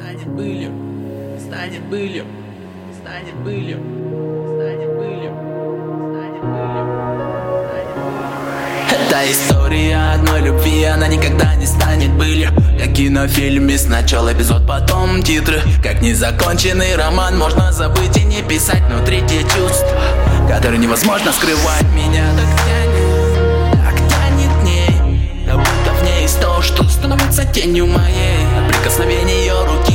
станет былью, станет былью, станет былью, станет былью, станет былью. Это история одной любви, она никогда не станет былью Как кинофильме, сначала эпизод, потом титры. Как незаконченный роман, можно забыть и не писать внутри те чувства Которые невозможно скрывать. Меня так тянет, так тянет ней. Как будто в ней то, что становится тенью моей. От прикосновения ее руки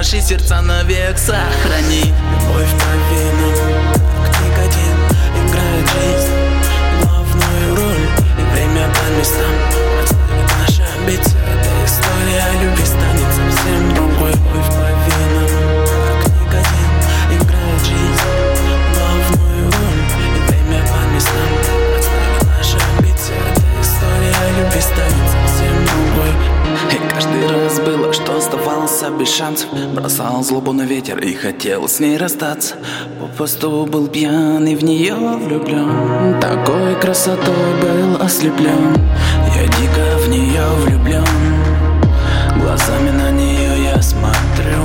наши сердца навек сохранить Любовь по оставался без шансов. Бросал злобу на ветер и хотел с ней расстаться. Попросту был пьян и в нее влюблен Такой красотой был ослеплен Я дико в нее влюблен Глазами на нее я смотрю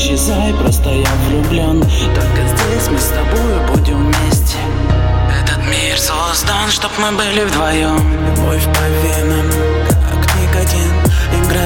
исчезай, просто я влюблен Только здесь мы с тобой будем вместе. Этот мир создан, чтоб мы были вдвоем Любовь по венам, как никотин Играет